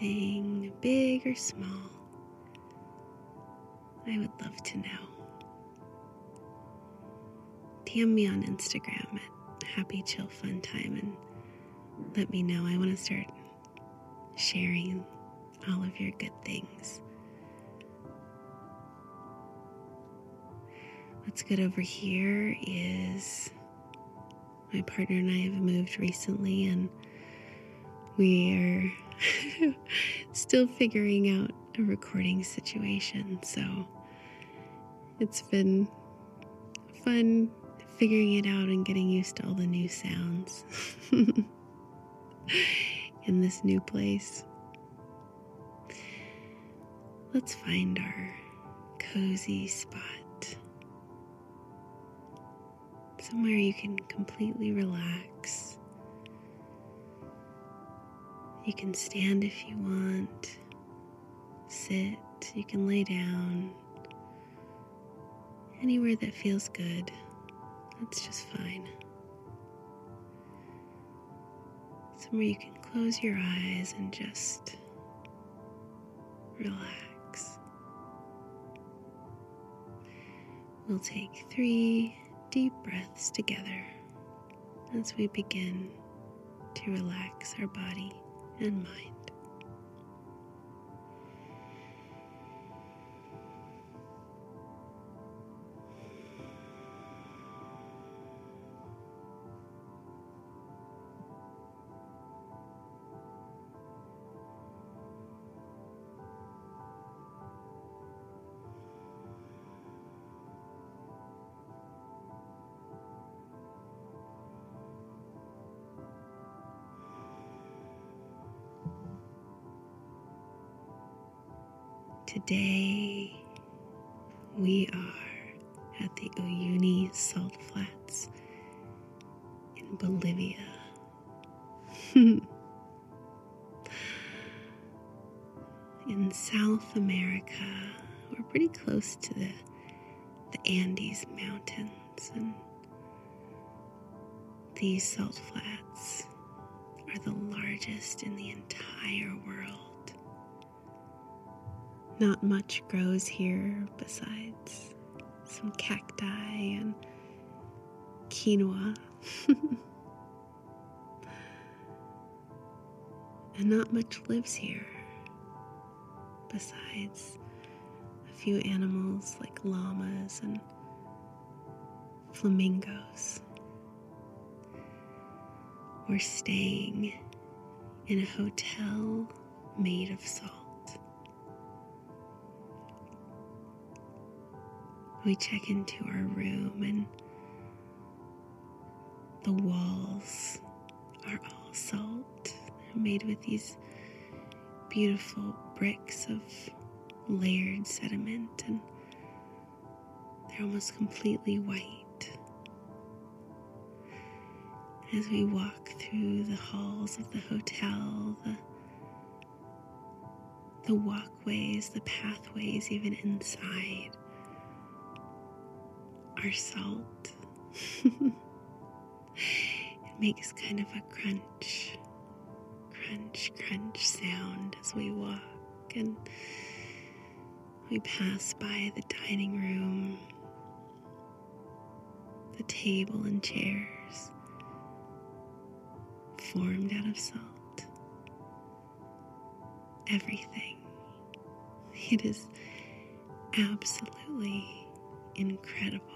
Anything big or small. I would love to know. DM me on Instagram at Happy Chill Fun Time and let me know. I want to start sharing all of your good things. What's good over here is my partner and I have moved recently, and we are still figuring out a recording situation. So it's been fun figuring it out and getting used to all the new sounds in this new place. Let's find our cozy spot. Somewhere you can completely relax. You can stand if you want, sit, you can lay down. Anywhere that feels good, that's just fine. Somewhere you can close your eyes and just relax. We'll take three deep breaths together as we begin to relax our body and mind. Today we are at the Uyuni Salt Flats in Bolivia. in South America, we're pretty close to the, the Andes Mountains, and these salt flats are the largest in the entire world. Not much grows here besides some cacti and quinoa. and not much lives here besides a few animals like llamas and flamingos. We're staying in a hotel made of salt. We check into our room and the walls are all salt. They're made with these beautiful bricks of layered sediment and they're almost completely white. As we walk through the halls of the hotel, the the walkways, the pathways, even inside our salt. it makes kind of a crunch, crunch, crunch sound as we walk and we pass by the dining room, the table and chairs formed out of salt. Everything. It is absolutely incredible.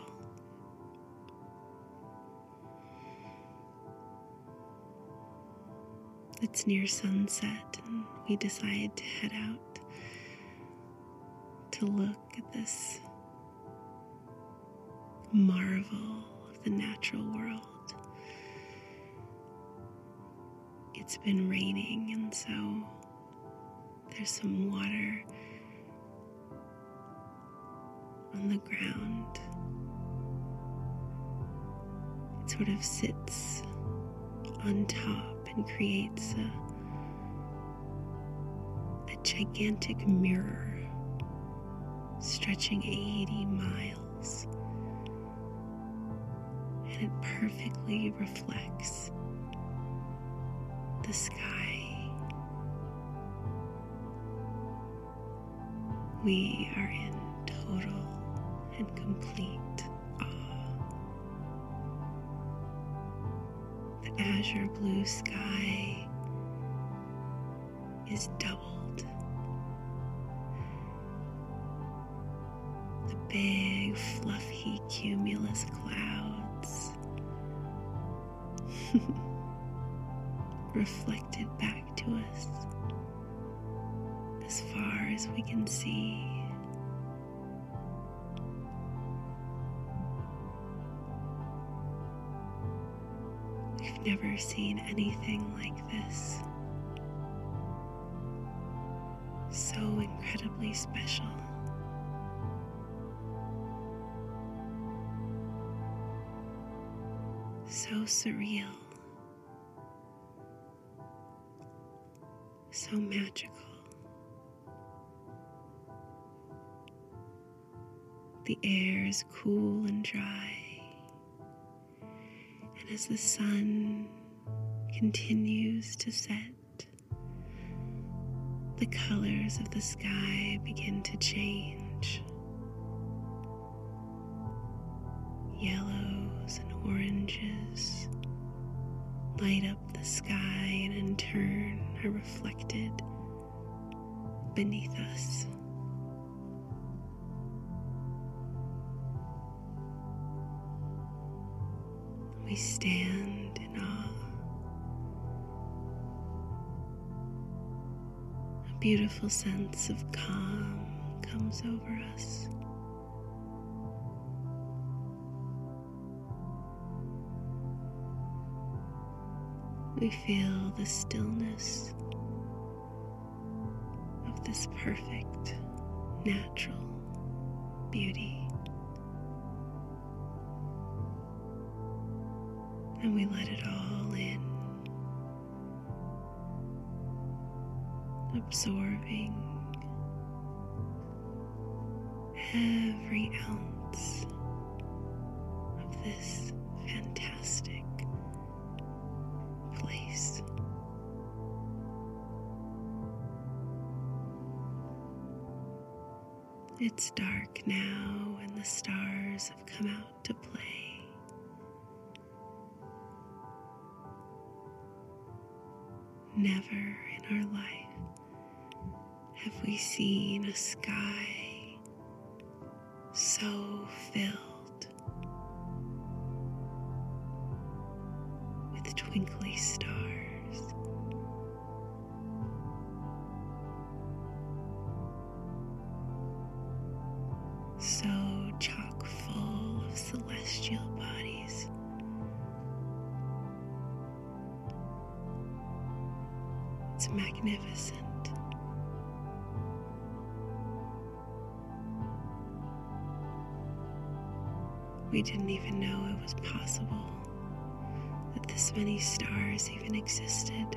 It's near sunset, and we decide to head out to look at this marvel of the natural world. It's been raining, and so there's some water on the ground. It sort of sits on top and creates a, a gigantic mirror stretching 80 miles. And it perfectly reflects the sky. We are in total and complete azure blue sky is doubled. The big, fluffy cumulus clouds reflected back to us as far as we can see. Never seen anything like this. So incredibly special. So surreal. So magical. The air is cool and dry as the sun continues to set, the colors of the sky begin to change. Yellows and oranges light up the sky and in turn are reflected beneath us. Stand in awe. A beautiful sense of calm comes over us. We feel the stillness of this perfect natural beauty. And we let it all in, absorbing every ounce of this fantastic place. It's dark now, and the stars have come out to play. Never in our life have we seen a sky so filled with twinkly stars. Magnificent. We didn't even know it was possible that this many stars even existed.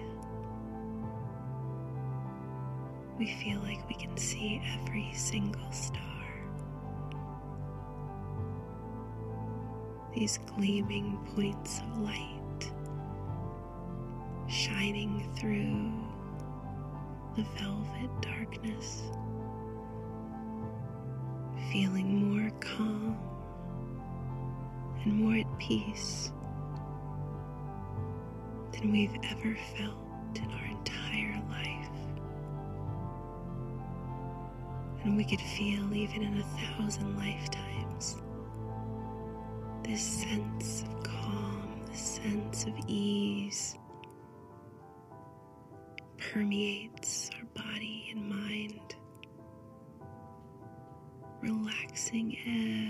We feel like we can see every single star. These gleaming points of light shining through the velvet darkness, feeling more calm and more at peace than we've ever felt in our entire life. And we could feel even in a thousand lifetimes this sense of calm, this sense of ease permeates our body and mind, relaxing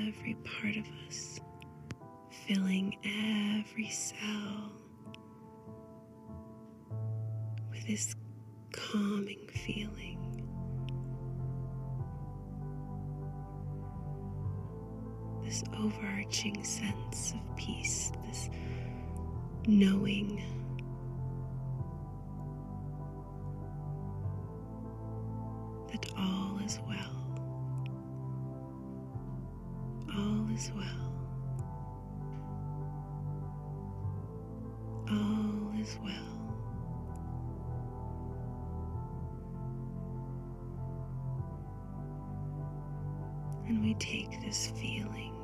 every part of us, filling every cell with this calming feeling. This overarching sense of peace, this knowing take this feeling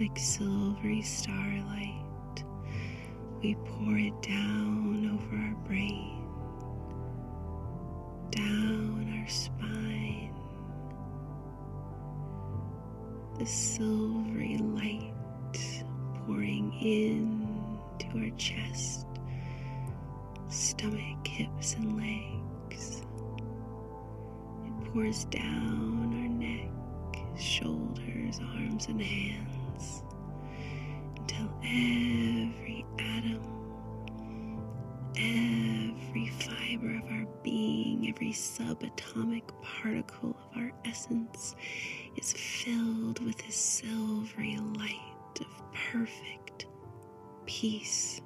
like silvery starlight we pour it down over our brain, down our spine. The silvery light pouring in to our chest, stomach, hips, and legs. Pours down our neck, shoulders, arms, and hands until every atom, every fiber of our being, every subatomic particle of our essence is filled with this silvery light of perfect peace.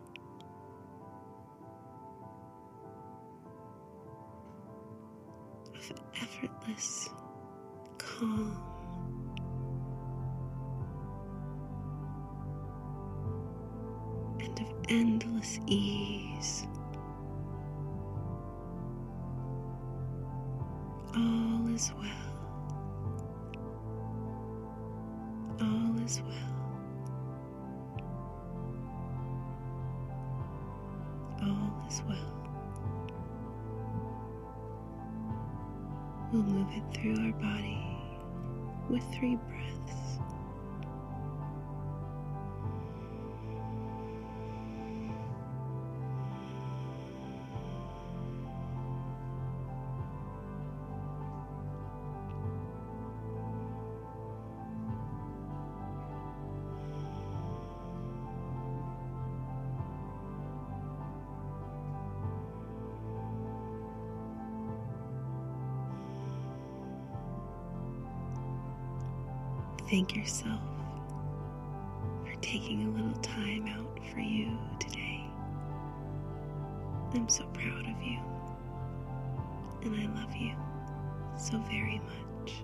Of effortless calm. and of endless ease. All is well. We'll move it through our body with three breaths. Thank yourself for taking a little time out for you today. I'm so proud of you, and I love you so very much.